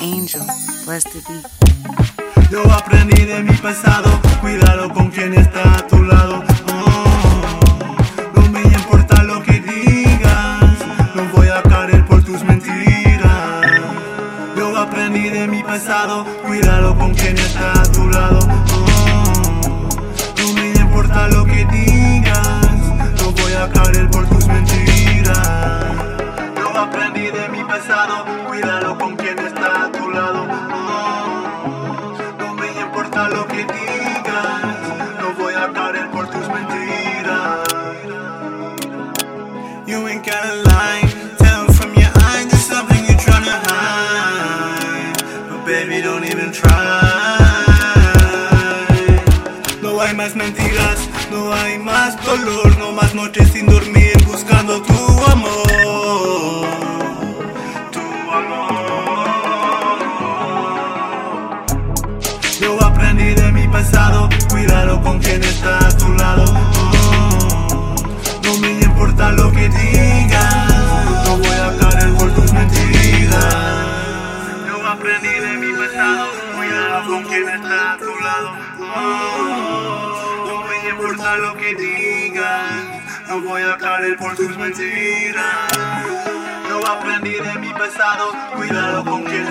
angel, blessed to be. Yo aprendí de mi pasado, cuidado con quien está a tu lado. Oh, no me importa lo que digas, no voy a caer por tus mentiras. Yo aprendí de mi pasado, cuidado con quien está a tu lado. Oh, no me importa lo que digas, no voy a caer aprendí de mi pasado, cuidado con quien está a tu lado. No me importa lo que digas, no voy a caer por tus mentiras. You ain't gotta lie, tell from your eyes there's something you're tryna hide. But baby, don't even try. No hay más mentiras, no hay más dolor, no más noches sin dormir buscando tu pasado, cuidado con quien está a tu lado. No me importa lo que digas, no voy a caer por tus mentiras. Yo aprendí de mi pasado, cuidado con quien está a tu lado. No me importa lo que digas, no voy a caer por tus mentiras. Yo aprendí de mi pasado, cuidado con quien